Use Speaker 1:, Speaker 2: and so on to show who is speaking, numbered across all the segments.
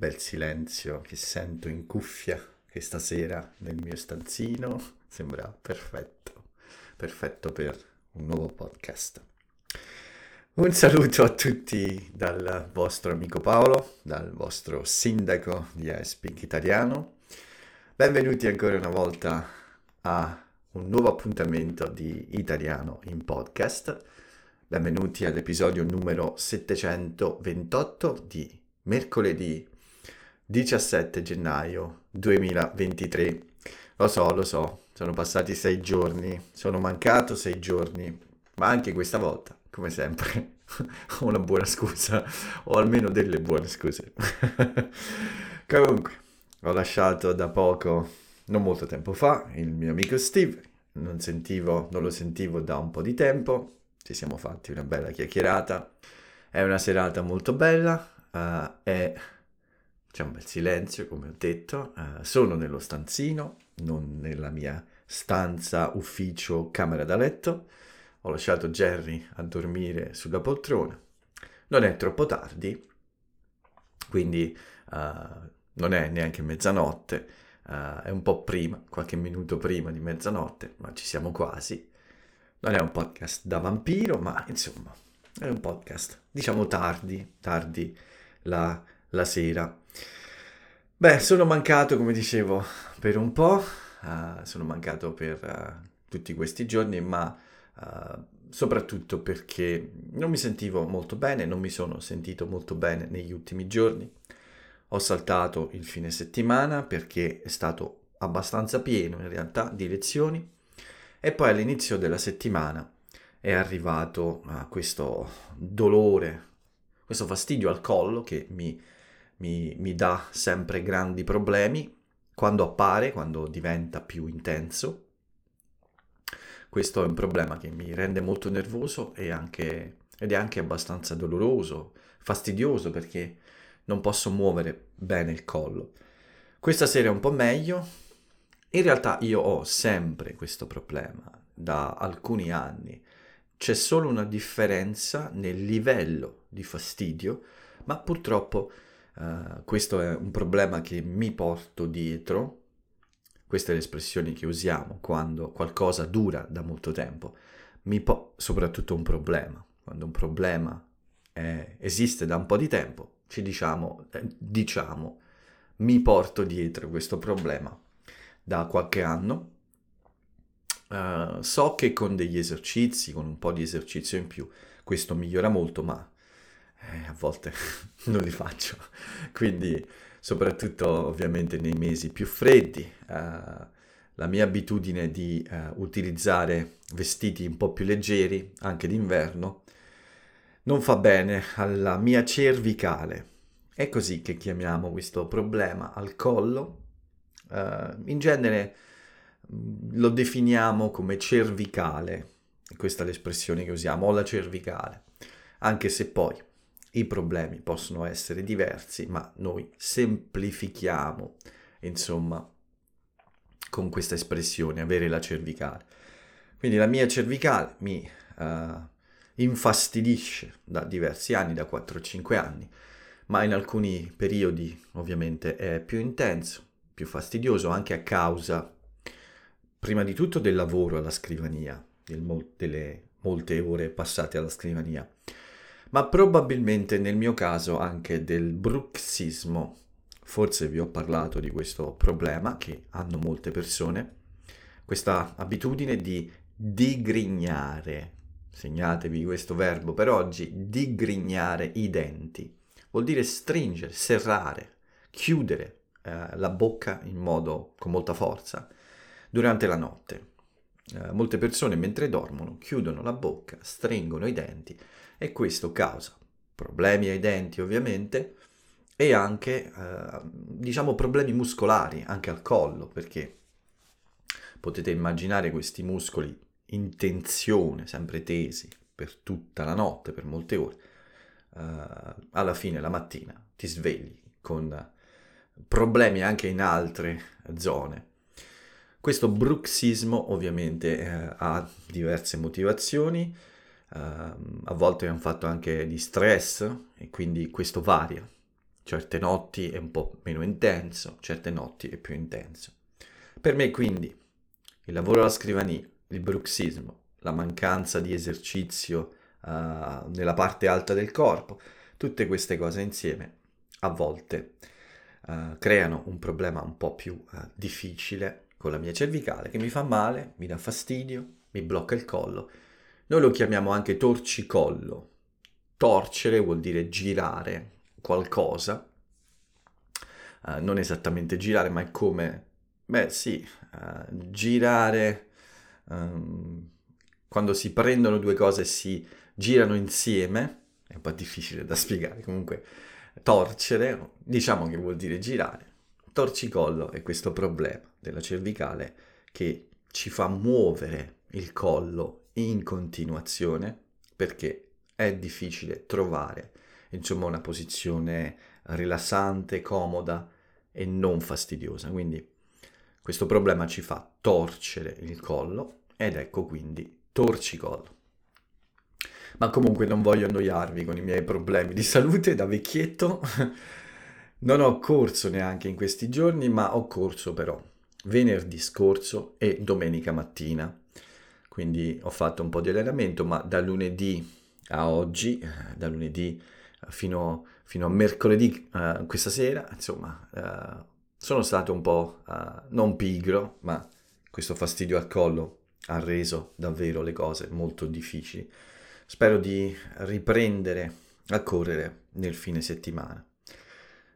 Speaker 1: bel silenzio che sento in cuffia che stasera nel mio stanzino sembra perfetto, perfetto per un nuovo podcast. Un saluto a tutti dal vostro amico Paolo, dal vostro sindaco di iSpeak Italiano. Benvenuti ancora una volta a un nuovo appuntamento di Italiano in podcast. Benvenuti all'episodio numero 728 di mercoledì 17 gennaio 2023. Lo so, lo so, sono passati sei giorni, sono mancato sei giorni, ma anche questa volta, come sempre, ho una buona scusa, o almeno delle buone scuse. Comunque, ho lasciato da poco, non molto tempo fa, il mio amico Steve, non, sentivo, non lo sentivo da un po' di tempo, ci siamo fatti una bella chiacchierata, è una serata molto bella, uh, è c'è un bel silenzio, come ho detto. Uh, sono nello stanzino, non nella mia stanza, ufficio, camera da letto. Ho lasciato Jerry a dormire sulla poltrona. Non è troppo tardi, quindi uh, non è neanche mezzanotte, uh, è un po' prima, qualche minuto prima di mezzanotte, ma ci siamo quasi. Non è un podcast da vampiro, ma insomma, è un podcast, diciamo tardi, tardi la, la sera. Beh, sono mancato, come dicevo, per un po', uh, sono mancato per uh, tutti questi giorni, ma uh, soprattutto perché non mi sentivo molto bene, non mi sono sentito molto bene negli ultimi giorni. Ho saltato il fine settimana perché è stato abbastanza pieno in realtà di lezioni e poi all'inizio della settimana è arrivato questo dolore, questo fastidio al collo che mi mi, mi dà sempre grandi problemi quando appare, quando diventa più intenso. Questo è un problema che mi rende molto nervoso anche, ed è anche abbastanza doloroso, fastidioso perché non posso muovere bene il collo. Questa sera è un po' meglio. In realtà io ho sempre questo problema da alcuni anni. C'è solo una differenza nel livello di fastidio, ma purtroppo Uh, questo è un problema che mi porto dietro. Queste le espressioni che usiamo quando qualcosa dura da molto tempo. Mi po- soprattutto un problema. Quando un problema è, esiste da un po' di tempo, ci diciamo, eh, diciamo, mi porto dietro questo problema da qualche anno. Uh, so che con degli esercizi, con un po' di esercizio in più, questo migliora molto, ma eh, a volte non li faccio. Quindi, soprattutto ovviamente nei mesi più freddi, eh, la mia abitudine di eh, utilizzare vestiti un po' più leggeri, anche d'inverno, non fa bene alla mia cervicale. È così che chiamiamo questo problema al collo. Uh, in genere mm, lo definiamo come cervicale, questa è l'espressione che usiamo, ho la cervicale, anche se poi i problemi possono essere diversi, ma noi semplifichiamo, insomma, con questa espressione, avere la cervicale. Quindi la mia cervicale mi uh, infastidisce da diversi anni, da 4-5 anni, ma in alcuni periodi ovviamente è più intenso, più fastidioso, anche a causa, prima di tutto, del lavoro alla scrivania, delle molte ore passate alla scrivania ma probabilmente nel mio caso anche del bruxismo. Forse vi ho parlato di questo problema che hanno molte persone, questa abitudine di digrignare. Segnatevi questo verbo per oggi, digrignare i denti. Vuol dire stringere, serrare, chiudere eh, la bocca in modo con molta forza durante la notte. Eh, molte persone mentre dormono chiudono la bocca, stringono i denti e questo causa problemi ai denti ovviamente e anche eh, diciamo problemi muscolari anche al collo perché potete immaginare questi muscoli in tensione sempre tesi per tutta la notte per molte ore. Eh, alla fine la mattina ti svegli con problemi anche in altre zone questo bruxismo ovviamente eh, ha diverse motivazioni Uh, a volte hanno fatto anche di stress e quindi questo varia. certe notti è un po' meno intenso, certe notti è più intenso. Per me quindi il lavoro alla scrivania, il bruxismo, la mancanza di esercizio uh, nella parte alta del corpo, tutte queste cose insieme a volte uh, creano un problema un po' più uh, difficile con la mia cervicale che mi fa male, mi dà fastidio, mi blocca il collo. Noi lo chiamiamo anche torcicollo. Torcere vuol dire girare qualcosa, uh, non esattamente girare, ma è come, beh sì, girare um, quando si prendono due cose e si girano insieme, è un po' difficile da spiegare, comunque torcere, diciamo che vuol dire girare. Torcicollo è questo problema della cervicale che ci fa muovere il collo in continuazione perché è difficile trovare insomma una posizione rilassante, comoda e non fastidiosa. Quindi questo problema ci fa torcere il collo ed ecco quindi torcicollo. Ma comunque non voglio annoiarvi con i miei problemi di salute da vecchietto. non ho corso neanche in questi giorni, ma ho corso però venerdì scorso e domenica mattina. Quindi ho fatto un po' di allenamento, ma da lunedì a oggi, da lunedì fino, fino a mercoledì, uh, questa sera, insomma, uh, sono stato un po' uh, non pigro, ma questo fastidio al collo ha reso davvero le cose molto difficili. Spero di riprendere a correre nel fine settimana.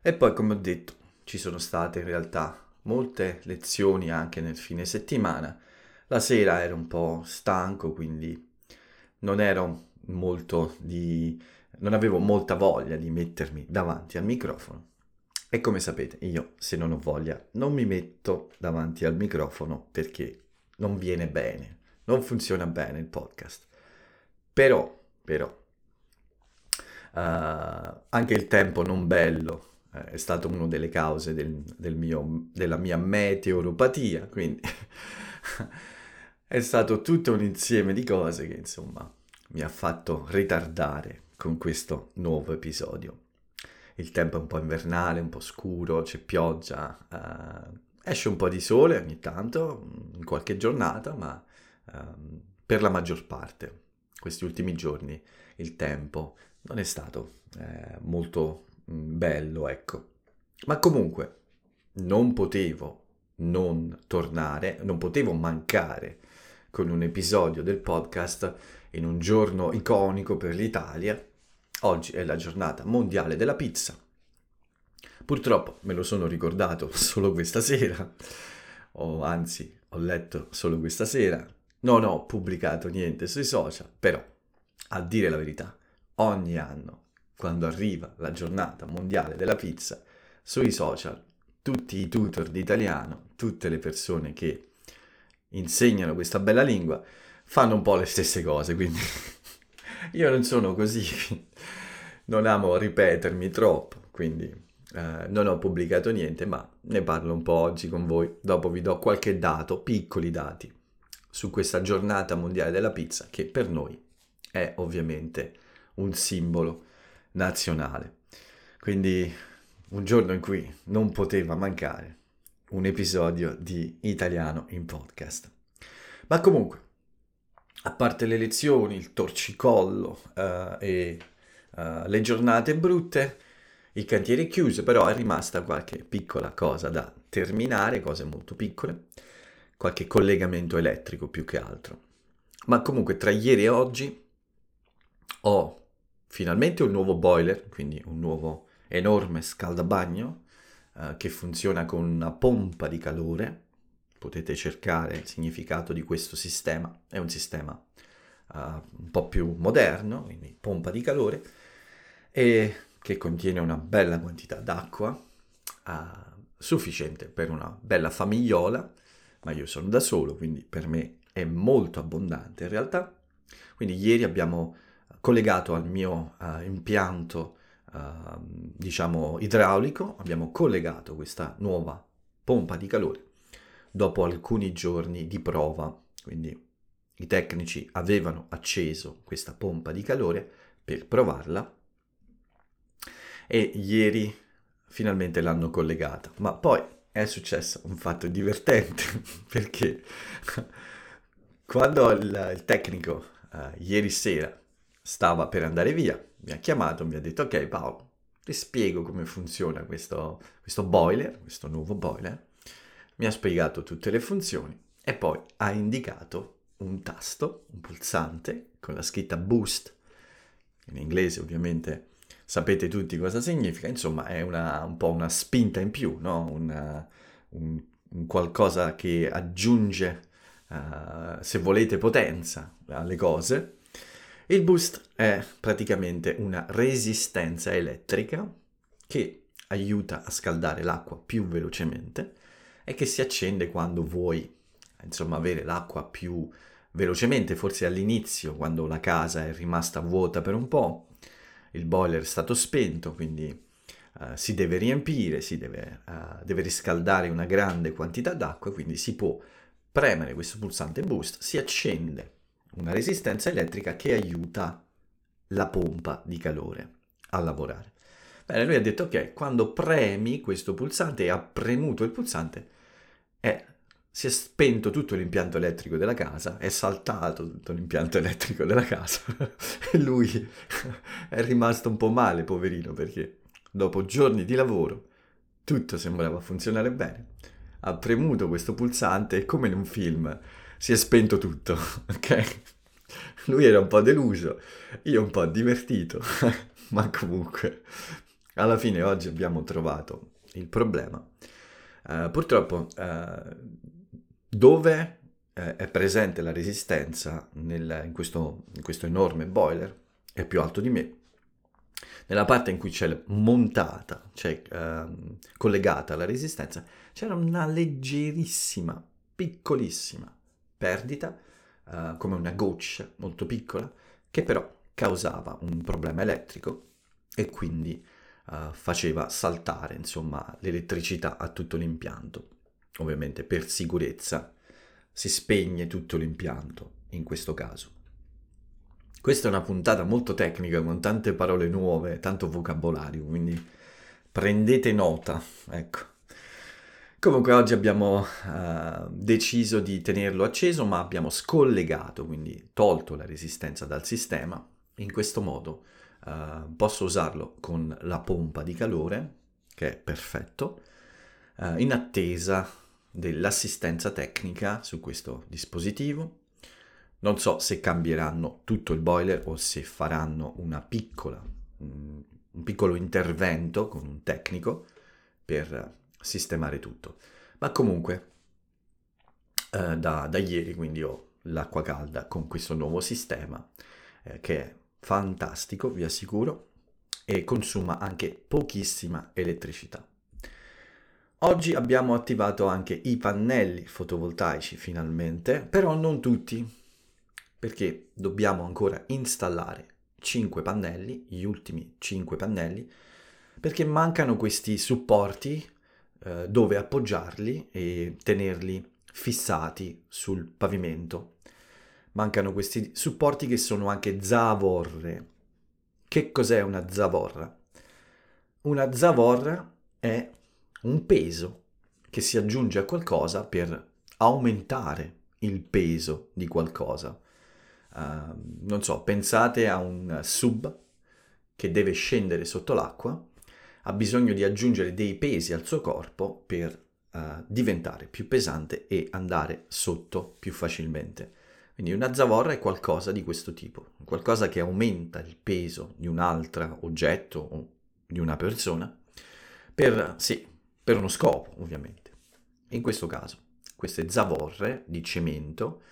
Speaker 1: E poi, come ho detto, ci sono state in realtà molte lezioni anche nel fine settimana. La sera ero un po' stanco, quindi non ero molto di non avevo molta voglia di mettermi davanti al microfono. E come sapete, io se non ho voglia non mi metto davanti al microfono perché non viene bene, non funziona bene il podcast. Però, però, uh, anche il tempo non bello è stato una delle cause del, del mio, della mia meteoropatia, quindi è stato tutto un insieme di cose che insomma mi ha fatto ritardare con questo nuovo episodio. Il tempo è un po' invernale, un po' scuro, c'è pioggia, uh, esce un po' di sole ogni tanto, in qualche giornata, ma uh, per la maggior parte questi ultimi giorni il tempo non è stato eh, molto bello, ecco. Ma comunque non potevo non tornare, non potevo mancare con un episodio del podcast in un giorno iconico per l'Italia. Oggi è la giornata mondiale della pizza. Purtroppo me lo sono ricordato solo questa sera, o anzi ho letto solo questa sera, non ho pubblicato niente sui social, però, a dire la verità, ogni anno, quando arriva la giornata mondiale della pizza, sui social, tutti i tutor di italiano, tutte le persone che insegnano questa bella lingua, fanno un po' le stesse cose, quindi io non sono così, non amo ripetermi troppo, quindi eh, non ho pubblicato niente, ma ne parlo un po' oggi con voi, dopo vi do qualche dato, piccoli dati su questa giornata mondiale della pizza che per noi è ovviamente un simbolo nazionale. Quindi un giorno in cui non poteva mancare un episodio di Italiano in podcast. Ma comunque, a parte le lezioni, il torcicollo uh, e uh, le giornate brutte, il cantiere è chiuso, però è rimasta qualche piccola cosa da terminare, cose molto piccole qualche collegamento elettrico più che altro. Ma comunque tra ieri e oggi ho finalmente un nuovo boiler, quindi un nuovo enorme scaldabagno eh, che funziona con una pompa di calore. Potete cercare il significato di questo sistema. È un sistema uh, un po' più moderno, quindi pompa di calore, e che contiene una bella quantità d'acqua, uh, sufficiente per una bella famigliola ma io sono da solo, quindi per me è molto abbondante in realtà. Quindi ieri abbiamo collegato al mio uh, impianto, uh, diciamo, idraulico, abbiamo collegato questa nuova pompa di calore dopo alcuni giorni di prova. Quindi i tecnici avevano acceso questa pompa di calore per provarla e ieri finalmente l'hanno collegata. Ma poi è successo un fatto divertente perché quando il, il tecnico uh, ieri sera stava per andare via, mi ha chiamato, mi ha detto ok Paolo, ti spiego come funziona questo, questo boiler, questo nuovo boiler, mi ha spiegato tutte le funzioni e poi ha indicato un tasto, un pulsante con la scritta boost, in inglese ovviamente sapete tutti cosa significa, insomma è una, un po' una spinta in più, no? una, un, un, qualcosa che aggiunge, uh, se volete, potenza alle cose. Il boost è praticamente una resistenza elettrica che aiuta a scaldare l'acqua più velocemente e che si accende quando vuoi, insomma, avere l'acqua più velocemente, forse all'inizio, quando la casa è rimasta vuota per un po', il boiler è stato spento, quindi uh, si deve riempire, si deve, uh, deve riscaldare una grande quantità d'acqua, quindi si può premere questo pulsante boost, si accende una resistenza elettrica che aiuta la pompa di calore a lavorare. Bene, lui ha detto ok, quando premi questo pulsante e ha premuto il pulsante, è si è spento tutto l'impianto elettrico della casa, è saltato tutto l'impianto elettrico della casa e lui è rimasto un po' male, poverino, perché dopo giorni di lavoro tutto sembrava funzionare bene. Ha premuto questo pulsante e come in un film si è spento tutto, ok? Lui era un po' deluso, io un po' divertito, ma comunque alla fine oggi abbiamo trovato il problema. Uh, purtroppo uh, dove eh, è presente la resistenza nel, in, questo, in, questo, enorme boiler, è più alto di me, nella parte in cui c'è montata, cioè collegata la resistenza, c'era una leggerissima, piccolissima perdita, eh, come una goccia molto piccola, che però causava un problema elettrico e quindi eh, faceva saltare insomma, l'elettricità a tutto l'impianto ovviamente per sicurezza, si spegne tutto l'impianto in questo caso. Questa è una puntata molto tecnica con tante parole nuove, tanto vocabolario, quindi prendete nota, ecco. Comunque oggi abbiamo uh, deciso di tenerlo acceso, ma abbiamo scollegato, quindi tolto la resistenza dal sistema. In questo modo uh, posso usarlo con la pompa di calore, che è perfetto, uh, in attesa dell'assistenza tecnica su questo dispositivo. Non so se cambieranno tutto il boiler o se faranno piccola, un piccolo intervento con un tecnico per sistemare tutto. Ma comunque eh, da, da, ieri quindi ho l'acqua calda con questo nuovo sistema eh, che è fantastico, vi assicuro, e consuma anche pochissima elettricità. Oggi abbiamo attivato anche i pannelli fotovoltaici finalmente, però non tutti, perché dobbiamo ancora installare 5 pannelli, gli ultimi 5 pannelli, perché mancano questi supporti eh, dove appoggiarli e tenerli fissati sul pavimento. Mancano questi supporti che sono anche zavorre. Che cos'è una zavorra? Una zavorra è un peso che si aggiunge a qualcosa per aumentare il peso di qualcosa. Uh, non so, pensate a un sub che deve scendere sotto l'acqua, ha bisogno di aggiungere dei pesi al suo corpo per uh, diventare più pesante e andare sotto più facilmente. Quindi una zavorra è qualcosa di questo tipo, qualcosa che aumenta il peso di un altro oggetto o di una persona per, sì, per uno scopo ovviamente. In questo caso queste zavorre di cemento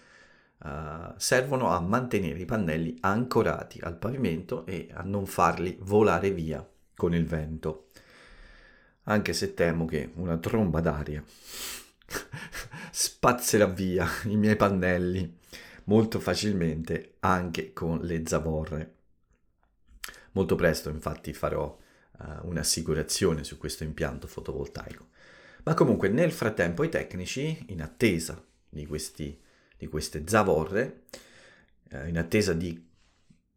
Speaker 1: uh, servono a mantenere i pannelli ancorati al pavimento e a non farli volare via con il vento. Anche se temo che una tromba d'aria spazzerà via i miei pannelli molto facilmente anche con le zavorre. Molto presto infatti farò uh, un'assicurazione su questo impianto fotovoltaico. Ma comunque nel frattempo i tecnici, in attesa di, questi, di queste zavorre, uh, in attesa di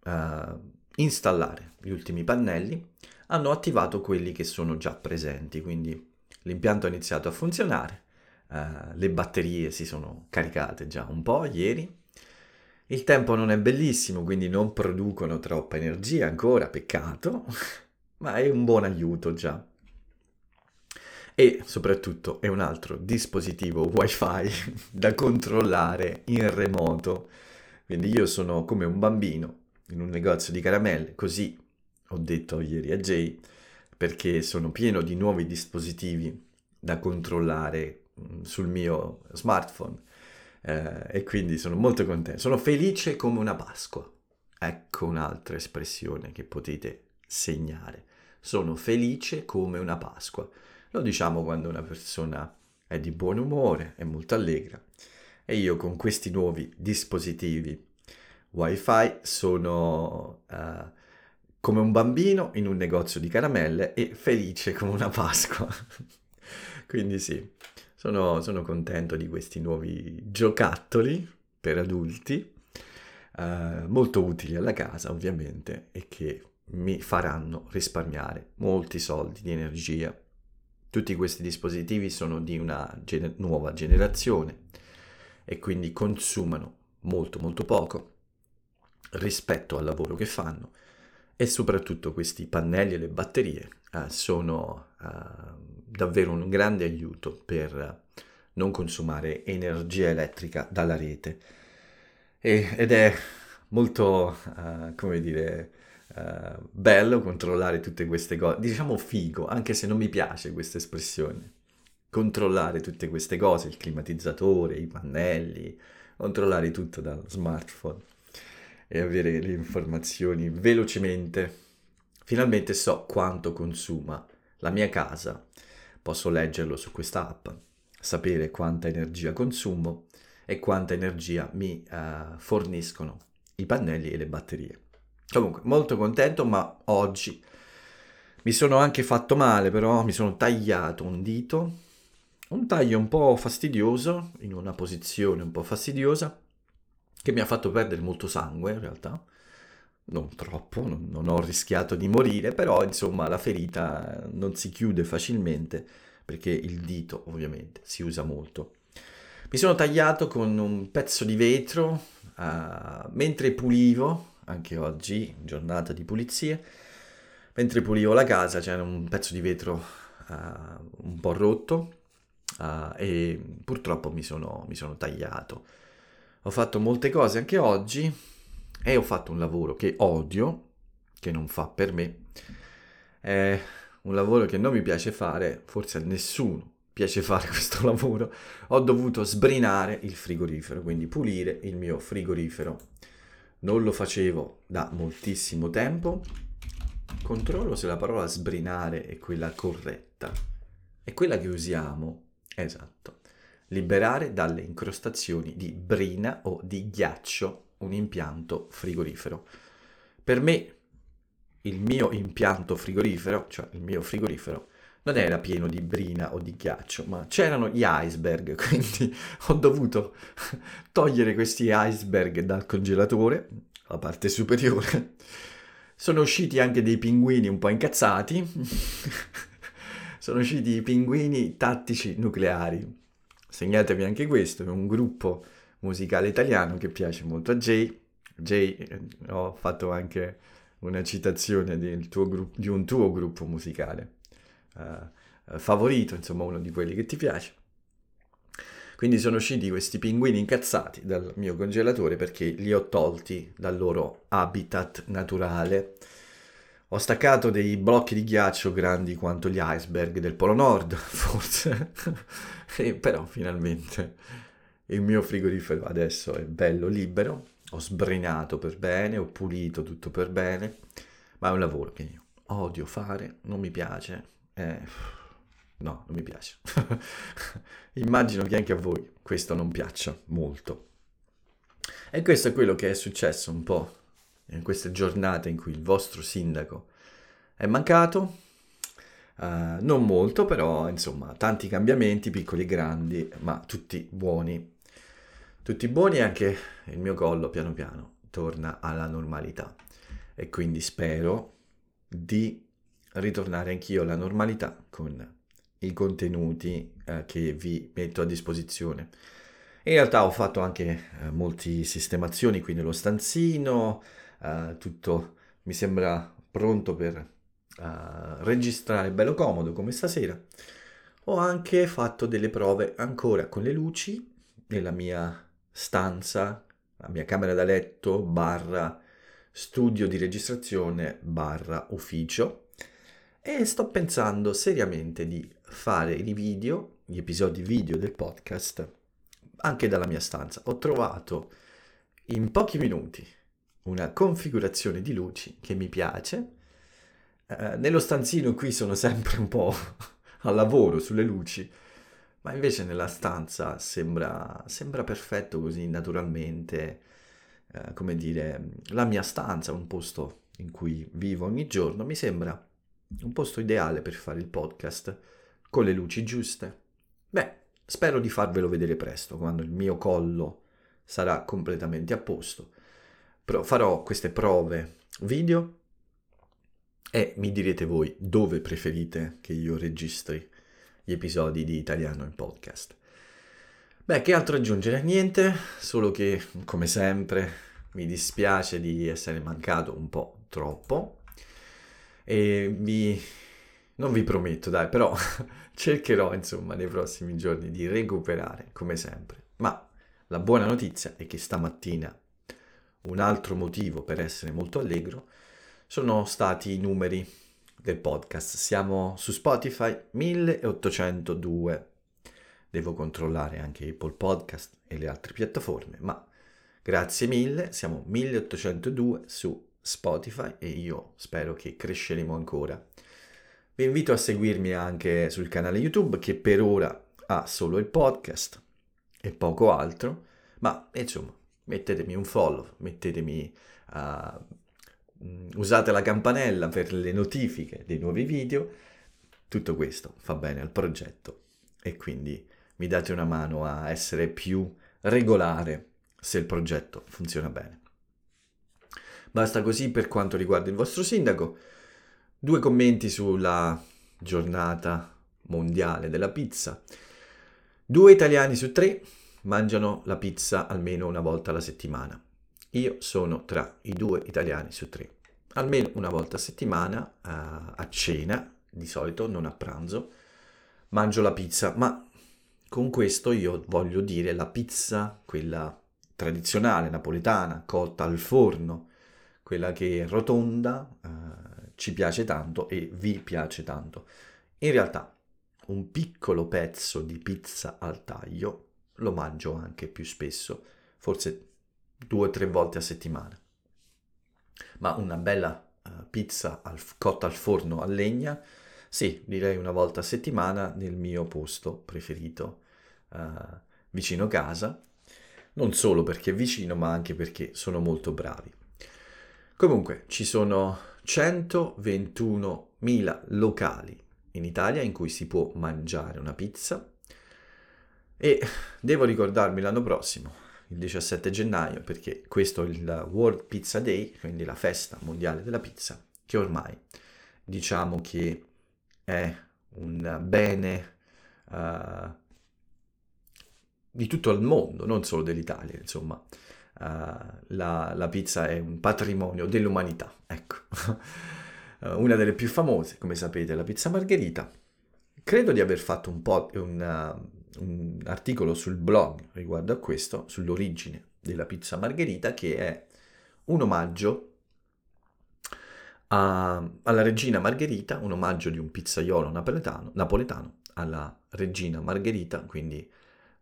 Speaker 1: uh, installare gli ultimi pannelli, hanno attivato quelli che sono già presenti, quindi l'impianto ha iniziato a funzionare, uh, le batterie si sono caricate già un po' ieri, il tempo non è bellissimo, quindi non producono troppa energia ancora, peccato, ma è un buon aiuto già. E soprattutto è un altro dispositivo wifi da controllare in remoto. Quindi io sono come un bambino in un negozio di caramelle, così ho detto ieri a Jay, perché sono pieno di nuovi dispositivi da controllare mm, sul mio smartphone eh, e quindi sono molto contento. Sono felice come una Pasqua. Ecco un'altra espressione che potete segnare. Sono felice come una Pasqua. Lo diciamo quando una persona è di buon umore, è molto allegra. E io con questi nuovi dispositivi wifi sono uh, come un bambino in un negozio di caramelle e felice come una Pasqua. Quindi sì, sono, sono, contento di questi nuovi giocattoli per adulti, uh, molto utili alla casa ovviamente e che mi faranno risparmiare molti soldi di energia. Tutti questi dispositivi sono di una gener- nuova generazione e quindi consumano molto molto poco rispetto al lavoro che fanno e soprattutto questi pannelli e le batterie uh, sono uh, davvero un grande aiuto per non consumare energia elettrica dalla rete. E, ed è molto, uh, come dire, uh, bello controllare tutte queste cose, diciamo figo, anche se non mi piace questa espressione, controllare tutte queste cose, il climatizzatore, i pannelli, controllare tutto dal smartphone e avere le informazioni velocemente. Finalmente so quanto consuma la mia casa posso leggerlo su questa app, sapere quanta energia consumo e quanta energia mi uh, forniscono i pannelli e le batterie. Comunque, molto contento, ma oggi mi sono anche fatto male, però mi sono tagliato un dito, un taglio un po' fastidioso, in una posizione un po' fastidiosa, che mi ha fatto perdere molto sangue in realtà non troppo, non, non, ho rischiato di morire, però insomma la ferita non si chiude facilmente perché il dito ovviamente si usa molto. Mi sono tagliato con un pezzo di vetro uh, mentre pulivo, anche oggi, giornata di pulizie, mentre pulivo la casa c'era un pezzo di vetro uh, un po' rotto uh, e purtroppo mi sono, mi sono tagliato. Ho fatto molte cose anche oggi, e ho fatto un lavoro che odio, che non fa per me, è un lavoro che non mi piace fare, forse a nessuno piace fare questo lavoro, ho dovuto sbrinare il frigorifero, quindi pulire il mio frigorifero. Non lo facevo da moltissimo tempo. Controllo se la parola sbrinare è quella corretta. È quella che usiamo, esatto. Liberare dalle incrostazioni di brina o di ghiaccio un impianto frigorifero. Per me il mio impianto frigorifero, cioè il mio frigorifero, non era pieno di brina o di ghiaccio, ma c'erano gli iceberg, quindi ho dovuto togliere questi iceberg dal congelatore, la parte superiore. Sono usciti anche dei pinguini un po' incazzati. Sono usciti i pinguini tattici nucleari. Segnatevi anche questo, è un gruppo musicale italiano che piace molto a Jay. Jay, eh, ho fatto anche una citazione tuo, di un tuo gruppo musicale uh, favorito, insomma uno di quelli che ti piace. Quindi sono usciti questi pinguini incazzati dal mio congelatore perché li ho tolti dal loro habitat naturale. Ho staccato dei blocchi di ghiaccio grandi quanto gli iceberg del Polo Nord, forse, e però finalmente il mio frigorifero adesso è bello libero, ho sbrinato per bene, ho pulito tutto per bene, ma è un lavoro che io odio fare, non mi piace, eh, no, non mi piace. Immagino che anche a voi questo non piaccia molto. E questo è quello che è successo un po' in queste giornate in cui il vostro sindaco è mancato. Uh, non molto, però insomma, tanti cambiamenti, piccoli e grandi, ma tutti buoni tutti buoni anche il mio collo piano piano torna alla normalità e quindi spero di ritornare anch'io alla normalità con i contenuti eh, che vi metto a disposizione. In realtà ho fatto anche eh, molte sistemazioni qui nello stanzino, eh, tutto mi sembra pronto per eh, registrare bello comodo come stasera. Ho anche fatto delle prove ancora con le luci nella mia stanza, la mia camera da letto, barra studio di registrazione, barra ufficio e sto pensando seriamente di fare i video, gli episodi video del podcast anche dalla mia stanza. Ho trovato in pochi minuti una configurazione di luci che mi piace. Eh, nello stanzino qui sono sempre un po' al lavoro sulle luci, ma invece nella stanza sembra, sembra perfetto così naturalmente, eh, come dire, la mia stanza, un posto in cui vivo ogni giorno, mi sembra un posto ideale per fare il podcast con le luci giuste. Beh, Spero di farvelo vedere presto, quando il mio collo sarà completamente a posto. Però farò queste prove video e mi direte voi dove preferite che io registri gli episodi di italiano in podcast. Beh, che altro aggiungere? Niente, solo che, come sempre, mi dispiace di essere mancato un po' troppo e vi non vi prometto, dai, però cercherò, insomma, nei prossimi giorni di recuperare, come sempre. Ma la buona notizia è che stamattina un altro motivo per essere molto allegro sono stati i numeri del podcast. Siamo su Spotify 1802. Devo controllare anche Apple Podcast e le altre piattaforme, ma grazie mille, siamo 1802 su Spotify e io spero che cresceremo ancora vi invito a seguirmi anche sul canale YouTube che per ora ha solo il podcast e poco altro, ma insomma mettetemi un follow, mettetemi uh, usate la campanella per le notifiche dei nuovi video, tutto questo fa bene al progetto e quindi mi date una mano a essere più regolare se il progetto funziona bene. Basta così per quanto riguarda il vostro sindaco. Due commenti sulla giornata mondiale della pizza. Due italiani su tre mangiano la pizza almeno una volta alla settimana. Io sono tra i due italiani su tre. Almeno una volta a settimana uh, a cena, di solito non a pranzo, mangio la pizza, ma con questo io voglio dire la pizza, quella tradizionale napoletana, cotta al forno, quella che è rotonda, uh, ci piace tanto e vi piace tanto. In realtà un piccolo pezzo di pizza al taglio lo mangio anche più spesso, forse due o tre volte a settimana. Ma una bella uh, pizza al, cotta al forno a legna, sì, direi una volta a settimana nel mio posto preferito, uh, vicino casa. Non solo perché è vicino, ma anche perché sono molto bravi. Comunque, ci sono 121.000 locali in Italia in cui si può mangiare una pizza e devo ricordarmi l'anno prossimo, il 17 gennaio, perché questo è il World Pizza Day, quindi la festa mondiale della pizza, che ormai diciamo che è un bene uh, di tutto il mondo, non solo dell'Italia, insomma. Uh, la, la, pizza è un patrimonio dell'umanità, ecco. una delle più famose, come sapete, è la pizza margherita. Credo di aver fatto un po' un, un articolo sul blog riguardo a questo, sull'origine della pizza margherita, che è un omaggio a, alla regina Margherita, un omaggio di un pizzaiolo napoletano, napoletano alla regina Margherita, quindi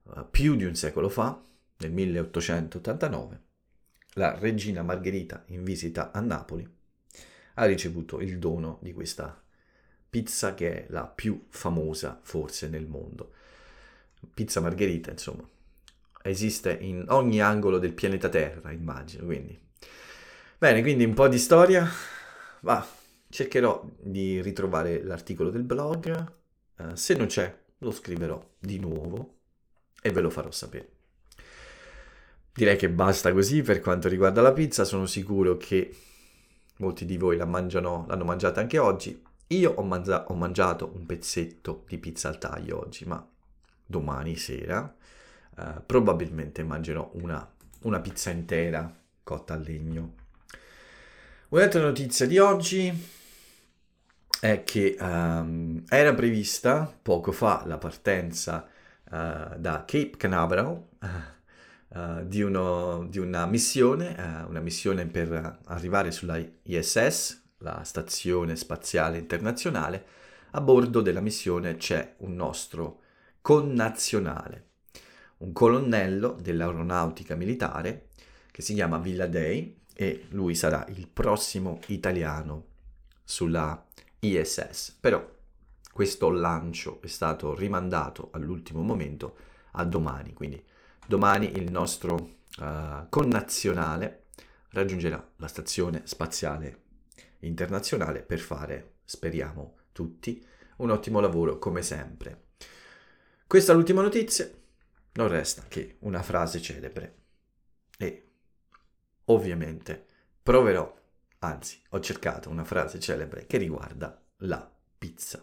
Speaker 1: uh, più di un secolo fa, nel 1889, la regina Margherita in visita a Napoli ha ricevuto il dono di questa pizza che è la più famosa forse nel mondo. Pizza Margherita, insomma, esiste in ogni angolo del pianeta Terra, immagino, quindi. Bene, quindi un po' di storia, ma cercherò di ritrovare l'articolo del blog, uh, se non c'è lo scriverò di nuovo e ve lo farò sapere. Direi che basta così per quanto riguarda la pizza, sono sicuro che molti di voi la mangiano, l'hanno mangiata anche oggi. Io ho, mangia- ho mangiato un pezzetto di pizza al taglio oggi, ma domani sera eh, probabilmente mangerò una, una pizza intera cotta a legno. Un'altra notizia di oggi è che um, era prevista poco fa la partenza uh, da Cape Canaveral uh, di, uno, di, una missione, una missione per arrivare sulla ISS, la Stazione Spaziale Internazionale. A bordo della missione c'è un nostro connazionale, un colonnello dell'aeronautica militare che si chiama Villa Day e lui sarà il prossimo italiano sulla ISS. Però questo lancio è stato rimandato all'ultimo momento a domani, quindi domani il nostro uh, connazionale raggiungerà la stazione spaziale internazionale per fare, speriamo tutti, un ottimo lavoro come sempre. Questa è l'ultima notizia, non resta che una frase celebre e ovviamente proverò Anzi, ho cercato una frase celebre che riguarda la pizza.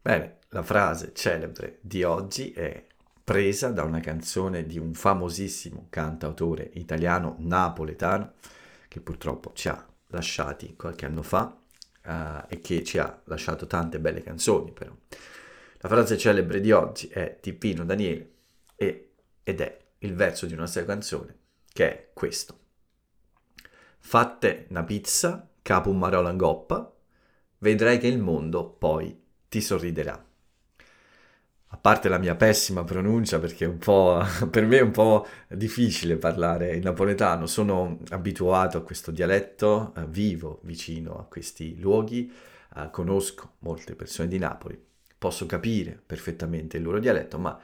Speaker 1: Bene, la frase celebre di oggi è presa da una canzone di un famosissimo cantautore italiano napoletano che purtroppo ci ha lasciati qualche anno fa uh, e che ci ha lasciato tante belle canzoni però. La frase celebre di oggi è di Pino Daniele e, ed è il verso di una sua canzone che è questo. Fatte una pizza, capo un marola goppa, vedrai che il mondo poi ti sorriderà. A parte la mia pessima pronuncia, perché per me è un po' difficile parlare il napoletano, sono abituato a questo dialetto, eh, vivo vicino a questi luoghi, eh, conosco molte persone di Napoli, posso capire perfettamente il loro dialetto, ma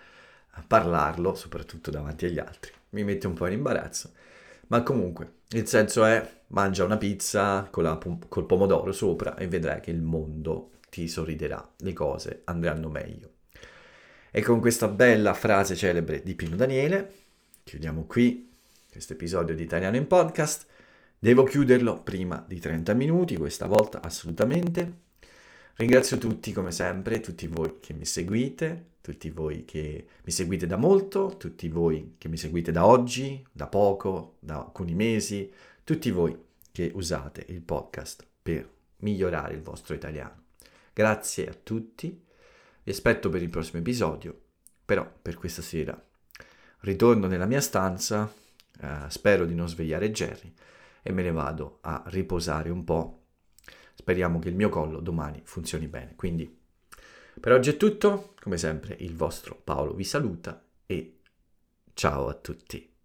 Speaker 1: parlarlo, soprattutto davanti agli altri, mi mette un po' in imbarazzo. Ma comunque, il senso è mangia una pizza la, col pomodoro sopra e vedrai che il mondo ti sorriderà, le cose andranno meglio. E con questa bella frase celebre di Pino Daniele, chiudiamo qui questo episodio di Italiano in Podcast. Devo chiuderlo prima di 30 minuti, questa volta assolutamente. Ringrazio tutti come sempre, tutti voi che mi seguite, tutti voi che mi seguite da molto, tutti voi che mi seguite da oggi, da poco, da alcuni mesi, tutti voi che usate il podcast per migliorare il vostro italiano. Grazie a tutti, vi aspetto per il prossimo episodio, però per questa sera ritorno nella mia stanza, eh, spero di non svegliare Jerry e me ne vado a riposare un po'. Speriamo che il mio collo domani funzioni bene, quindi per oggi è tutto, come sempre il vostro Paolo vi saluta e ciao a tutti.